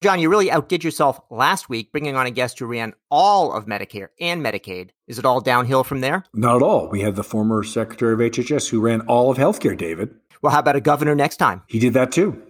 John, you really outdid yourself last week, bringing on a guest who ran all of Medicare and Medicaid. Is it all downhill from there? Not at all. We had the former Secretary of HHS who ran all of healthcare, David. Well, how about a governor next time? He did that too.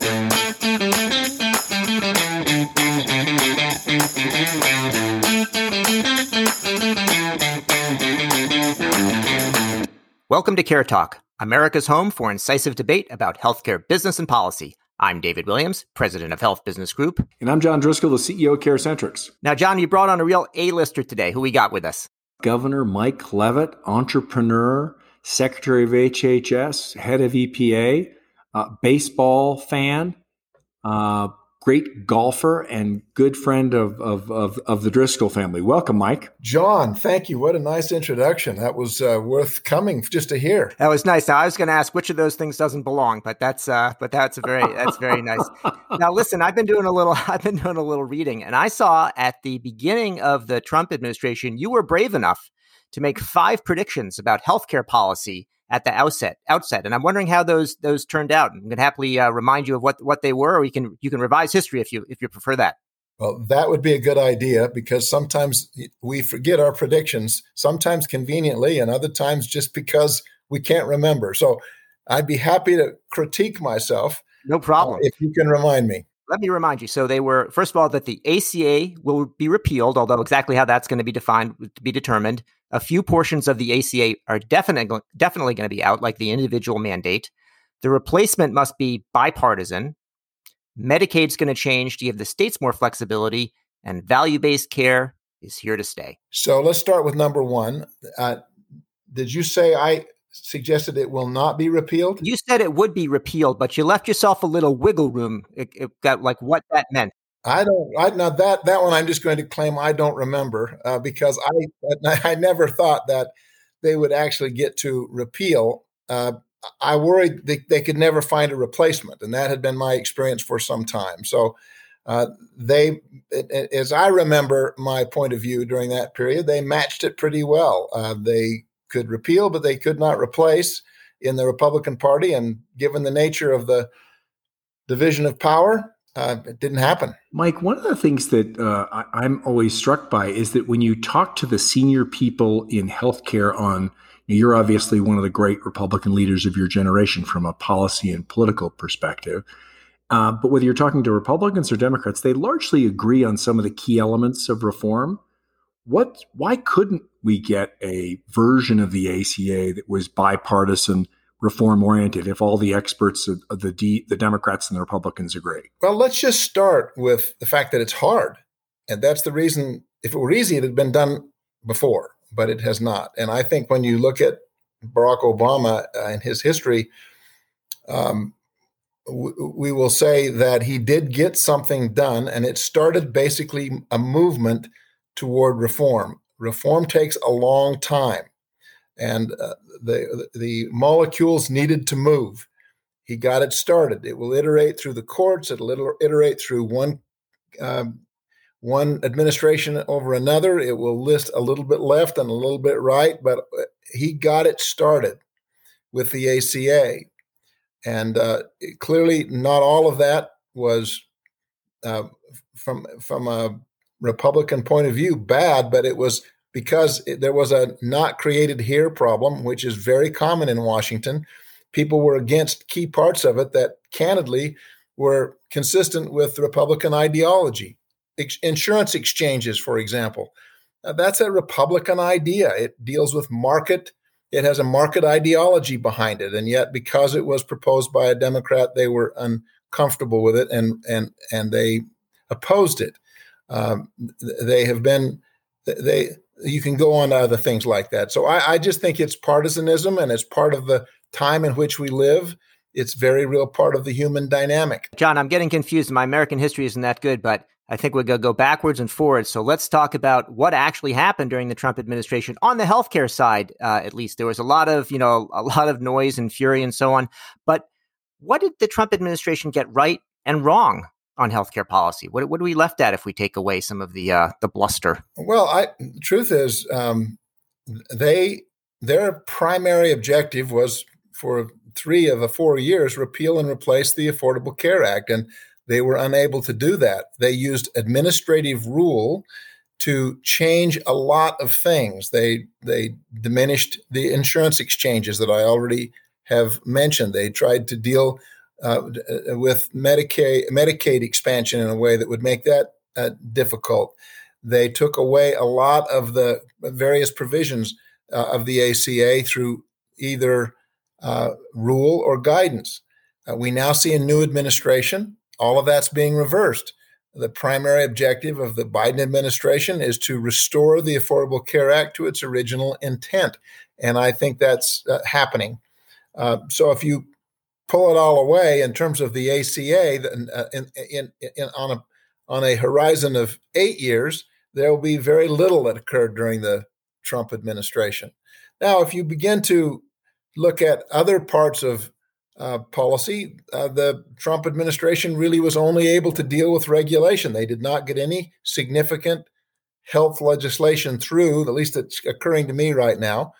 Welcome to Care Talk, America's home for incisive debate about healthcare business and policy. I'm David Williams, president of Health Business Group. And I'm John Driscoll, the CEO of CareCentrix. Now, John, you brought on a real A-lister today. Who we got with us? Governor Mike Leavitt, entrepreneur, Secretary of HHS, head of EPA, uh, baseball fan, uh, great golfer and good friend of, of, of, of, the Driscoll family. Welcome, Mike. John, thank you. What a nice introduction. That was uh, worth coming just to hear. That was nice. Now, I was going to ask which of those things doesn't belong, but that's uh, but that's a very that's very nice. now, listen, I've been doing a little I've been doing a little reading, and I saw at the beginning of the Trump administration, you were brave enough to make five predictions about healthcare policy at the outset. Outset, and I'm wondering how those those turned out. I'm going to happily uh, remind you of what what they were, or you can you can revise history if you if you prefer that. Well, that would be a good idea because sometimes we forget our predictions, sometimes conveniently, and other times just because we can't remember. So I'd be happy to critique myself. No problem. Uh, if you can remind me. Let me remind you. So they were, first of all, that the ACA will be repealed, although exactly how that's going to be defined to be determined. A few portions of the ACA are definitely definitely going to be out, like the individual mandate. The replacement must be bipartisan. Medicaid's going to change to give the states more flexibility, and value based care is here to stay. So let's start with number one. Uh, did you say I suggested it will not be repealed? You said it would be repealed, but you left yourself a little wiggle room. It, it got like what that meant. I don't. I now that that one I'm just going to claim I don't remember uh, because I I never thought that they would actually get to repeal. Uh, I worried they, they could never find a replacement, and that had been my experience for some time. So uh, they, as I remember my point of view during that period, they matched it pretty well. Uh, they could repeal, but they could not replace in the Republican Party, and given the nature of the division of power, uh, it didn't happen. Mike, one of the things that uh, I, am always struck by is that when you talk to the senior people in healthcare on, you're obviously one of the great Republican leaders of your generation from a policy and political perspective. Uh, but whether you're talking to Republicans or Democrats, they largely agree on some of the key elements of reform. What? Why couldn't we get a version of the ACA that was bipartisan? reform oriented if all the experts of the D, the Democrats and the Republicans agree? Well, let's just start with the fact that it's hard. And that's the reason if it were easy it had been done before, but it has not. And I think when you look at Barack Obama and his history um, we will say that he did get something done, and it started basically a movement toward reform. Reform takes a long time and uh, the the molecules needed to move. He got it started. It will iterate through the courts. It'll iterate through one um, one administration over another. It will list a little bit left and a little bit right, but uh, he got it started with the ACA, and uh, clearly not all of that was uh, from from a Republican point of view bad, but it was because it, there was a not created here problem, which is very common in Washington. People were against key parts of it that candidly were consistent with Republican ideology. Ex- insurance exchanges, for example, now, that's a Republican idea. It deals with market. It has a market ideology behind it, and yet because it was proposed by a Democrat, they were uncomfortable with it and and and they opposed it. Um, they have been they you can go on to other things like that. So I, I, just think it's partisanism and it's part of the time in which we live. It's very real part of the human dynamic. John, I'm getting confused. My American history isn't that good, but I think we're going to go backwards and forwards. So let's talk about what actually happened during the Trump administration on the healthcare side, uh, at least. There was a lot of, you know, a lot of noise and fury and so on. But what did the Trump administration get right and wrong on healthcare policy? What, what are we left at if we take away some of the uh, the bluster? Well, I, the truth is, um, they their primary objective was for three of the four years repeal and replace the Affordable Care Act, and they were unable to do that. They used administrative rule to change a lot of things. They they diminished the insurance exchanges that I already have mentioned. They tried to deal uh, with Medicaid Medicaid expansion in a way that would make that uh, difficult. They took away a lot of the various provisions uh, of the ACA through either uh, rule or guidance. Uh, we now see a new administration. All of that's being reversed. The primary objective of the Biden administration is to restore the Affordable Care Act to its original intent. And I think that's uh, happening. Uh, so if you pull it all away in terms of the ACA uh, in, in, in, on, a, on a horizon of eight years, there will be very little that occurred during the Trump administration. Now, if you begin to look at other parts of uh, policy, uh, the Trump administration really was only able to deal with regulation. They did not get any significant health legislation through, at least it's occurring to me right now.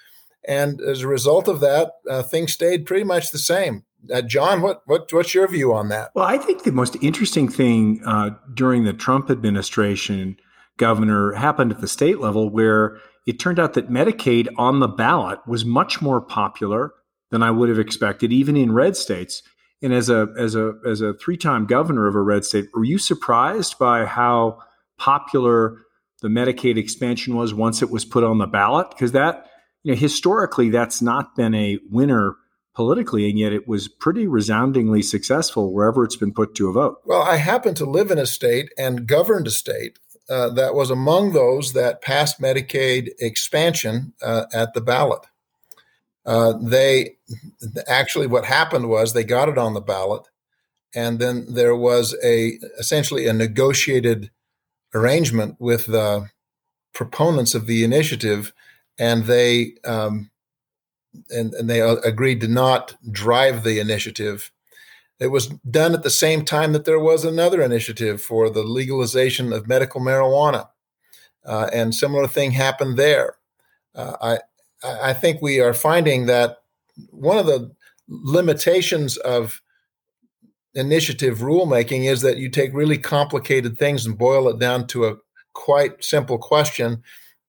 And as a result of that, uh, things stayed pretty much the same. Uh, John, what, what, what's your view on that? Well, I think the most interesting thing uh, during the Trump administration, Governor, happened at the state level where it turned out that Medicaid on the ballot was much more popular than I would have expected, even in red states. And as a as a as a three time governor of a red state, were you surprised by how popular the Medicaid expansion was once it was put on the ballot? Because that you know historically that's not been a winner politically, and yet it was pretty resoundingly successful wherever it's been put to a vote. Well, I happen to live in a state and governed a state uh, that was among those that passed Medicaid expansion uh, at the ballot. Uh, they actually what happened was they got it on the ballot, and then there was a essentially a negotiated arrangement with the proponents of the initiative, and they um, and, and they agreed to not drive the initiative. It was done at the same time that there was another initiative for the legalization of medical marijuana, uh, and similar thing happened there. Uh, I I think we are finding that one of the limitations of initiative rulemaking is that you take really complicated things and boil it down to a quite simple question,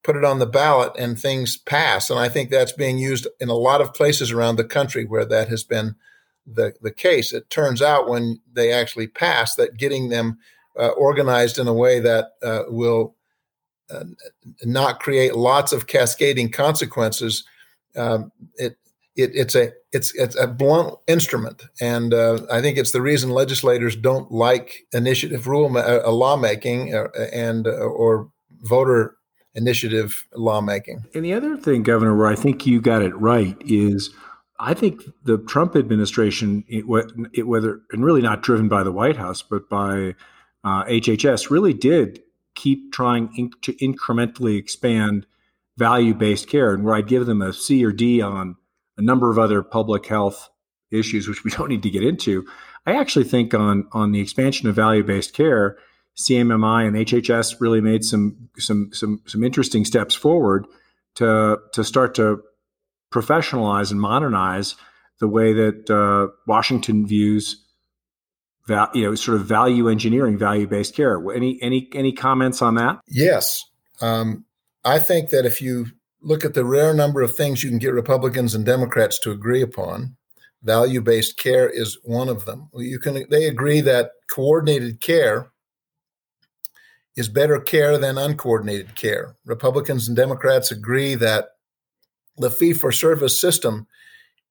put it on the ballot, and things pass. And I think that's being used in a lot of places around the country where that has been the, the case. It turns out when they actually pass that getting them uh, organized in a way that uh, will uh, not create lots of cascading consequences. Um, it, it, it's a it's it's a blunt instrument, and uh, I think it's the reason legislators don't like initiative rule ma- uh, lawmaking uh, and or voter initiative lawmaking. And the other thing, Governor, where I think you got it right is. I think the Trump administration, it, whether and really not driven by the White House, but by uh, HHS, really did keep trying in, to incrementally expand value based care, and where I'd give them a C or D on a number of other public health issues, which we don't need to get into. I actually think on on the expansion of value based care, CMMI and HHS really made some some some some interesting steps forward to to start to professionalize and modernize the way that uh, Washington views val- you know, sort of value engineering, value based care. Any any any comments on that? Yes, um, I think that if you look at the rare number of things you can get Republicans and Democrats to agree upon, value based care is one of them. You can they agree that coordinated care is better care than uncoordinated care. Republicans and Democrats agree that the fee for service system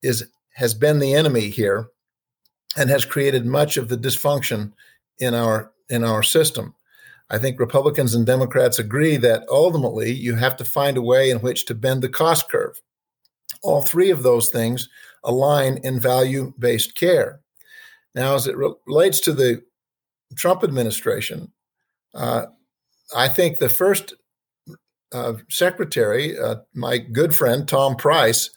is has been the enemy here and has created much of the dysfunction in our in our system. I think Republicans and Democrats agree that ultimately you have to find a way in which to bend the cost curve. All three of those things align in value based care. Now, as it re- relates to the Trump administration, uh, I think the first uh, secretary, uh, my good friend Tom Price,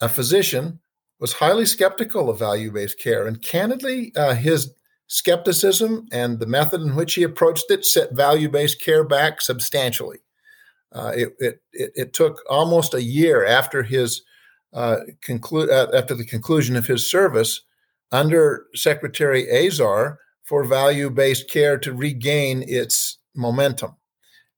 a physician, was highly skeptical of value based care. And candidly, uh, his skepticism and the method in which he approached it set value based care back substantially. Uh, it, it, it, took almost a year after his uh, conclu- after the conclusion of his service under Secretary Azar for value based care to regain its momentum.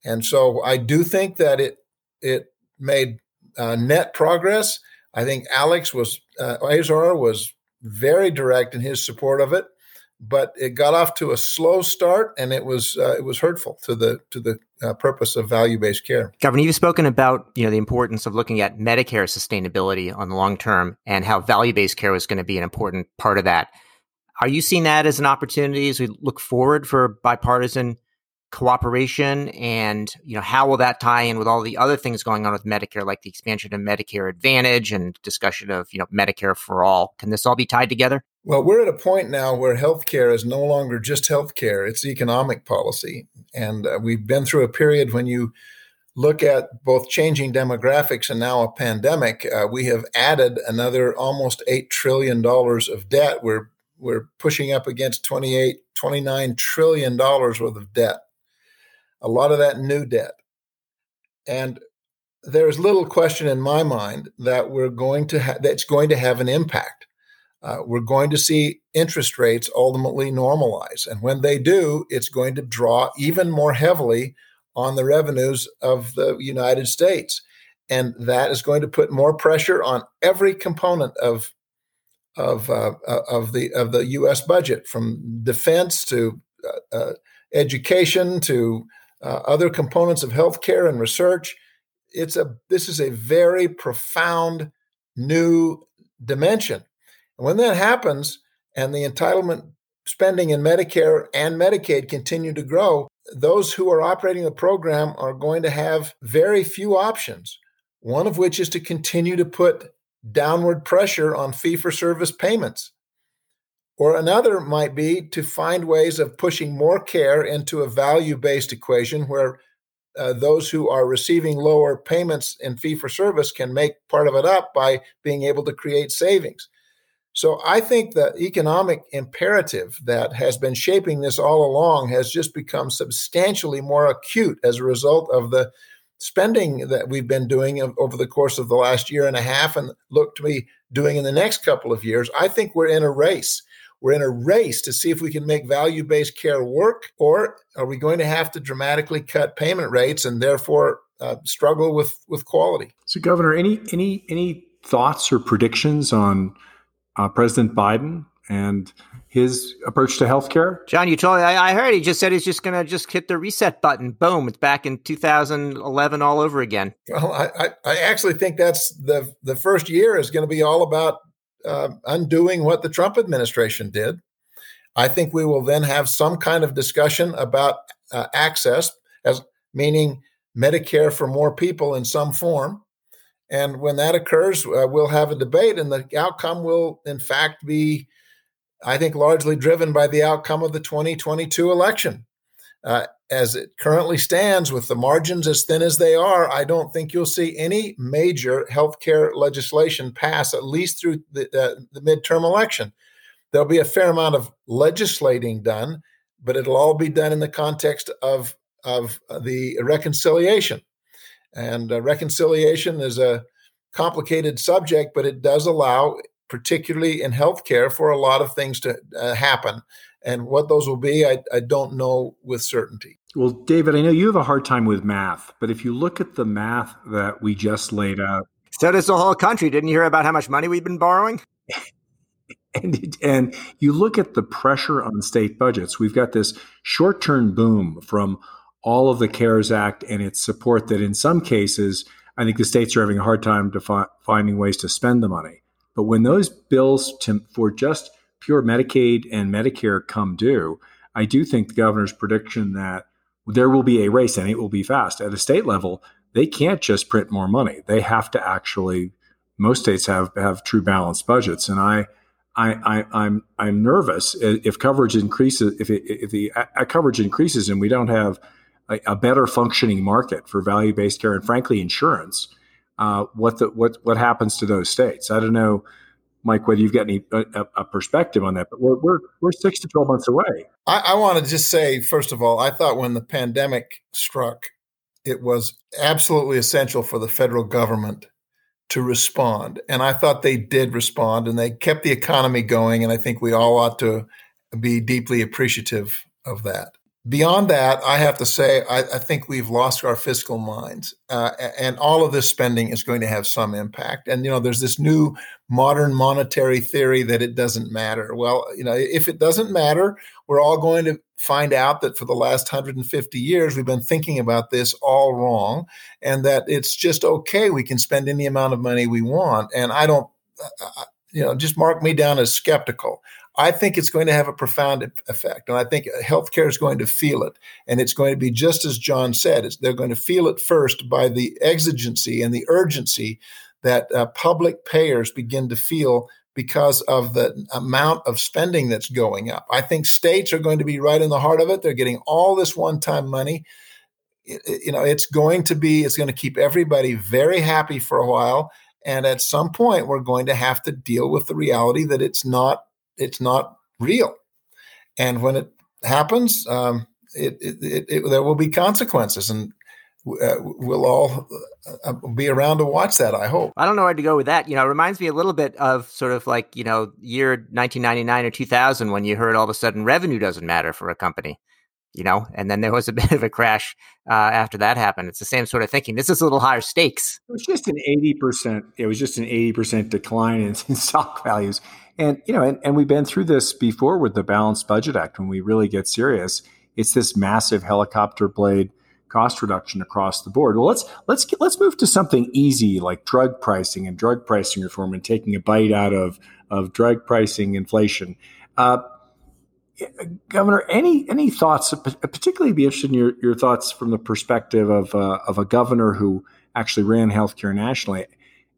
And so I do think that it it made uh, net progress. I think Alex was uh, Azar was very direct in his support of it, but it got off to a slow start, and it was uh, it was hurtful to the to the uh, purpose of value based care. Governor, you've spoken about you know the importance of looking at Medicare sustainability on the long term, and how value based care was going to be an important part of that. Are you seeing that as an opportunity as we look forward for bipartisan cooperation? And you know how will that tie in with all the other things going on with medicare like the expansion of medicare advantage and discussion of you know medicare for all? Can this all be tied together? Well we're at a point now where healthcare is no longer just healthcare it's economic policy. And uh, we've been through a period when you look at both changing demographics and now a pandemic uh, we have added another almost 8 trillion dollars of debt. We're we're pushing up against 28 29 trillion dollars worth of debt a lot of that new debt. And there's little question in my mind that we're going to ha- that's going to have an impact. Uh, we're going to see interest rates ultimately normalize, and when they do, it's going to draw even more heavily on the revenues of the United States, and that is going to put more pressure on every component of of uh, uh of the of the U.S. budget, from defense to uh, uh education to uh, other components of healthcare and research. It's a this is a very profound new dimension. And when that happens, and the entitlement spending in Medicare and Medicaid continue to grow, those who are operating the program are going to have very few options. One of which is to continue to put downward pressure on fee for service payments. Or another might be to find ways of pushing more care into a value based equation where uh, those who are receiving lower payments in fee for service can make part of it up by being able to create savings. So I think the economic imperative that has been shaping this all along has just become substantially more acute as a result of the spending that we've been doing over the course of the last year and a half and look to be doing in the next couple of years. I think we're in a race we're in a race to see if we can make value based care work, or are we going to have to dramatically cut payment rates and therefore uh, struggle with with quality? So, Governor, any any any thoughts or predictions on uh, President Biden and his approach to healthcare? John, you told me, I, I heard he just said he's just going to just hit the reset button. Boom, it's back in 2011 all over again. Well, I, I actually think that's the the first year is going to be all about uh, undoing what the Trump administration did. I think we will then have some kind of discussion about uh, access, as meaning Medicare for more people in some form. And when that occurs, uh, we'll have a debate, and the outcome will, in fact, be, I think, largely driven by the outcome of the 2022 election. Uh, as it currently stands, with the margins as thin as they are, I don't think you'll see any major healthcare legislation pass, at least through the, uh, the midterm election. There'll be a fair amount of legislating done, but it'll all be done in the context of, of the reconciliation. And uh, reconciliation is a complicated subject, but it does allow, particularly in healthcare, for a lot of things to uh, happen. And what those will be, I, I don't know with certainty. Well, David, I know you have a hard time with math, but if you look at the math that we just laid out, so does the whole country. Didn't you hear about how much money we've been borrowing? and and you look at the pressure on state budgets. We've got this short-term boom from all of the CARES Act and its support that in some cases, I think the states are having a hard time defi- finding ways to spend the money. But when those bills to, for just pure Medicaid and Medicare come due, I do think the governor's prediction that there will be a race and it will be fast at a state level. They can't just print more money. They have to actually. Most states have have true balanced budgets, and I, I, I I'm I'm nervous if coverage increases. If, it, if the uh, coverage increases and we don't have a, a better functioning market for value based care and frankly insurance, uh, what the what what happens to those states? I don't know Mike, whether you've got any a, a perspective on that, but we're, we're, we're six to 12 months away. I, I want to just say, first of all, I thought when the pandemic struck, it was absolutely essential for the federal government to respond. And I thought they did respond and they kept the economy going. And I think we all ought to be deeply appreciative of that. Beyond that, I have to say, I, I think we've lost our fiscal minds, uh, and all of this spending is going to have some impact. And you know, there's this new modern monetary theory that it doesn't matter. Well, you know, if it doesn't matter, we're all going to find out that for the last 150 years we've been thinking about this all wrong, and that it's just okay. We can spend any amount of money we want, and I don't. Uh, uh you know, just mark me down as skeptical. I think it's going to have a profound effect. And I think healthcare is going to feel it. And it's going to be just as John said, they're going to feel it first by the exigency and the urgency that uh, public payers begin to feel because of the amount of spending that's going up. I think states are going to be right in the heart of it. They're getting all this one time money. You know, it's going to be, it's going to keep everybody very happy for a while. And at some point, we're going to have to deal with the reality that it's not it's not real. And when it happens, um, it, it, it, there will be consequences, and uh, we'll all uh, be around to watch that. I hope. I don't know where to go with that. You know, it reminds me a little bit of sort of like you know year 1999 or 2000 when you heard all of a sudden revenue doesn't matter for a company. You know, and then there was a bit of a crash uh, after that happened. It's the same sort of thinking. This is a little higher stakes. It was just an eighty percent. It was just an eighty percent decline in, in stock values, and you know, and, and we've been through this before with the Balanced Budget Act. When we really get serious, it's this massive helicopter blade cost reduction across the board. Well, let's let's get, let's move to something easy like drug pricing and drug pricing reform and taking a bite out of of drug pricing inflation. Uh, Governor, any any thoughts? Particularly, be interested in your, your thoughts from the perspective of uh, of a governor who actually ran healthcare nationally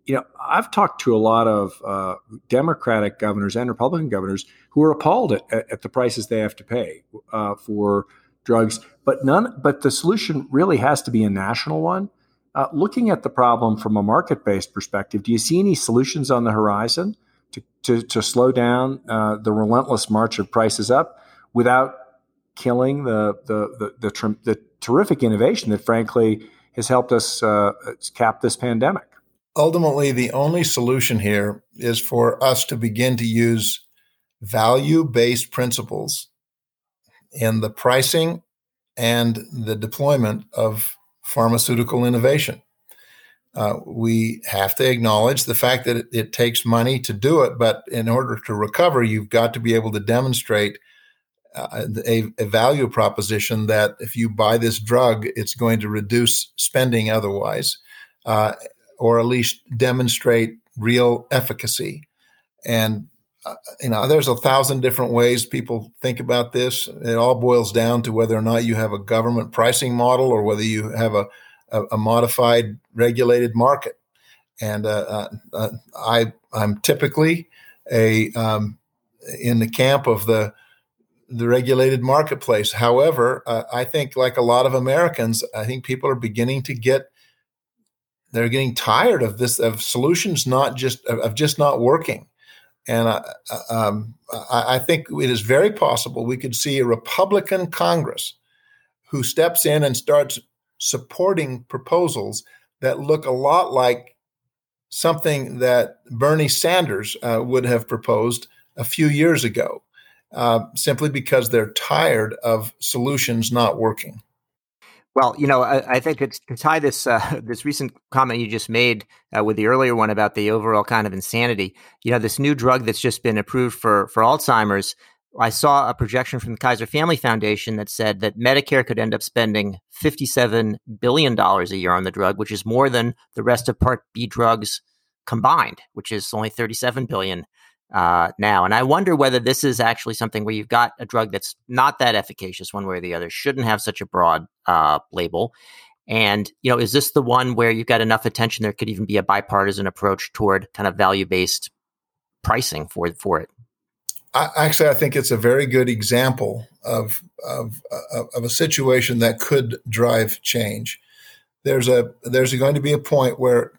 you know, I've talked to a lot of uh, Democratic governors and Republican governors who are appalled at, at the prices they have to pay uh, for drugs. But none. But the solution really has to be a national one. Uh, looking at the problem from a market-based perspective, do you see any solutions on the horizon to to, to slow down uh, the relentless march of prices up without killing the the the, the, the terrific innovation that, frankly, has helped us uh, cap this pandemic? ultimately, the only solution here is for us to begin to use value based principles in the pricing and the deployment of pharmaceutical innovation. Uh, we have to acknowledge the fact that it, it, takes money to do it, but in order to recover, you've got to be able to demonstrate uh, a, a, value proposition that if you buy this drug, it's going to reduce spending otherwise. Uh, or at least demonstrate real efficacy. And uh, you know, there's a thousand different ways people think about this. It all boils down to whether or not you have a government pricing model or whether you have a, a, a modified regulated market. And uh, uh, uh I, I'm typically a um, in the camp of the the regulated marketplace. However, uh, I think, like a lot of Americans, I think people are beginning to get they're getting tired of this of solutions not just of just not working and I, um, I, think it is very possible we could see a republican congress who steps in and starts supporting proposals that look a lot like something that bernie sanders uh, would have proposed a few years ago uh, simply because they're tired of solutions not working well, you know, I, I think it's to tie this uh, this recent comment you just made uh, with the earlier one about the overall kind of insanity. You know, this new drug that's just been approved for for Alzheimer's. I saw a projection from the Kaiser Family Foundation that said that Medicare could end up spending fifty-seven billion dollars a year on the drug, which is more than the rest of Part B drugs combined, which is only thirty-seven billion uh, now. And I wonder whether this is actually something where you've got a drug that's not that efficacious one way or the other, shouldn't have such a broad uh, label. And, you know, is this the one where you've got enough attention there could even be a bipartisan approach toward kind of value based pricing for, for it? I, actually, I think it's a very good example of, of, of a situation that could drive change. There's a there's going to be a point where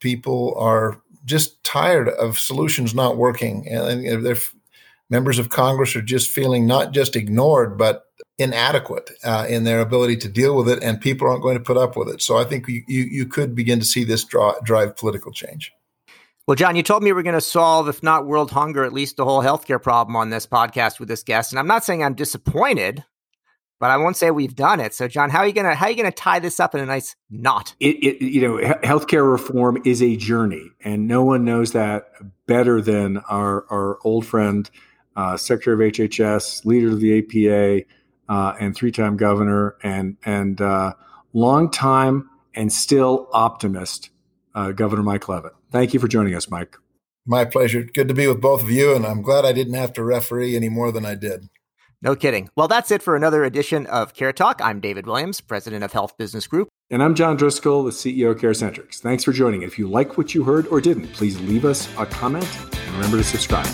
people are just tired of solutions not working, and their members of Congress are just feeling not just ignored but inadequate uh, in their ability to deal with it, and people aren't going to put up with it. So I think you you, you could begin to see this draw, drive political change. Well, John, you told me we're going to solve, if not world hunger, at least the whole healthcare problem on this podcast with this guest. And I'm not saying I'm disappointed, but I won't say we've done it. So, John, how are you gonna how are you gonna tie this up in a nice knot? It, it you know, healthcare reform is a journey, and no one knows that better than our our old friend, uh, Secretary of HHS, leader of the EPA, uh, and three time governor, and and uh, long time and still optimist, uh, Governor Mike Leavitt. Thank you for joining us, Mike. My pleasure. Good to be with both of you, and I'm glad I didn't have to referee any more than I did. No kidding. Well, that's it for another edition of Care Talk. I'm David Williams, president of Health Business Group. And I'm John Driscoll, the CEO of CareCentrix. Thanks for joining. If you like what you heard or didn't, please leave us a comment and remember to subscribe.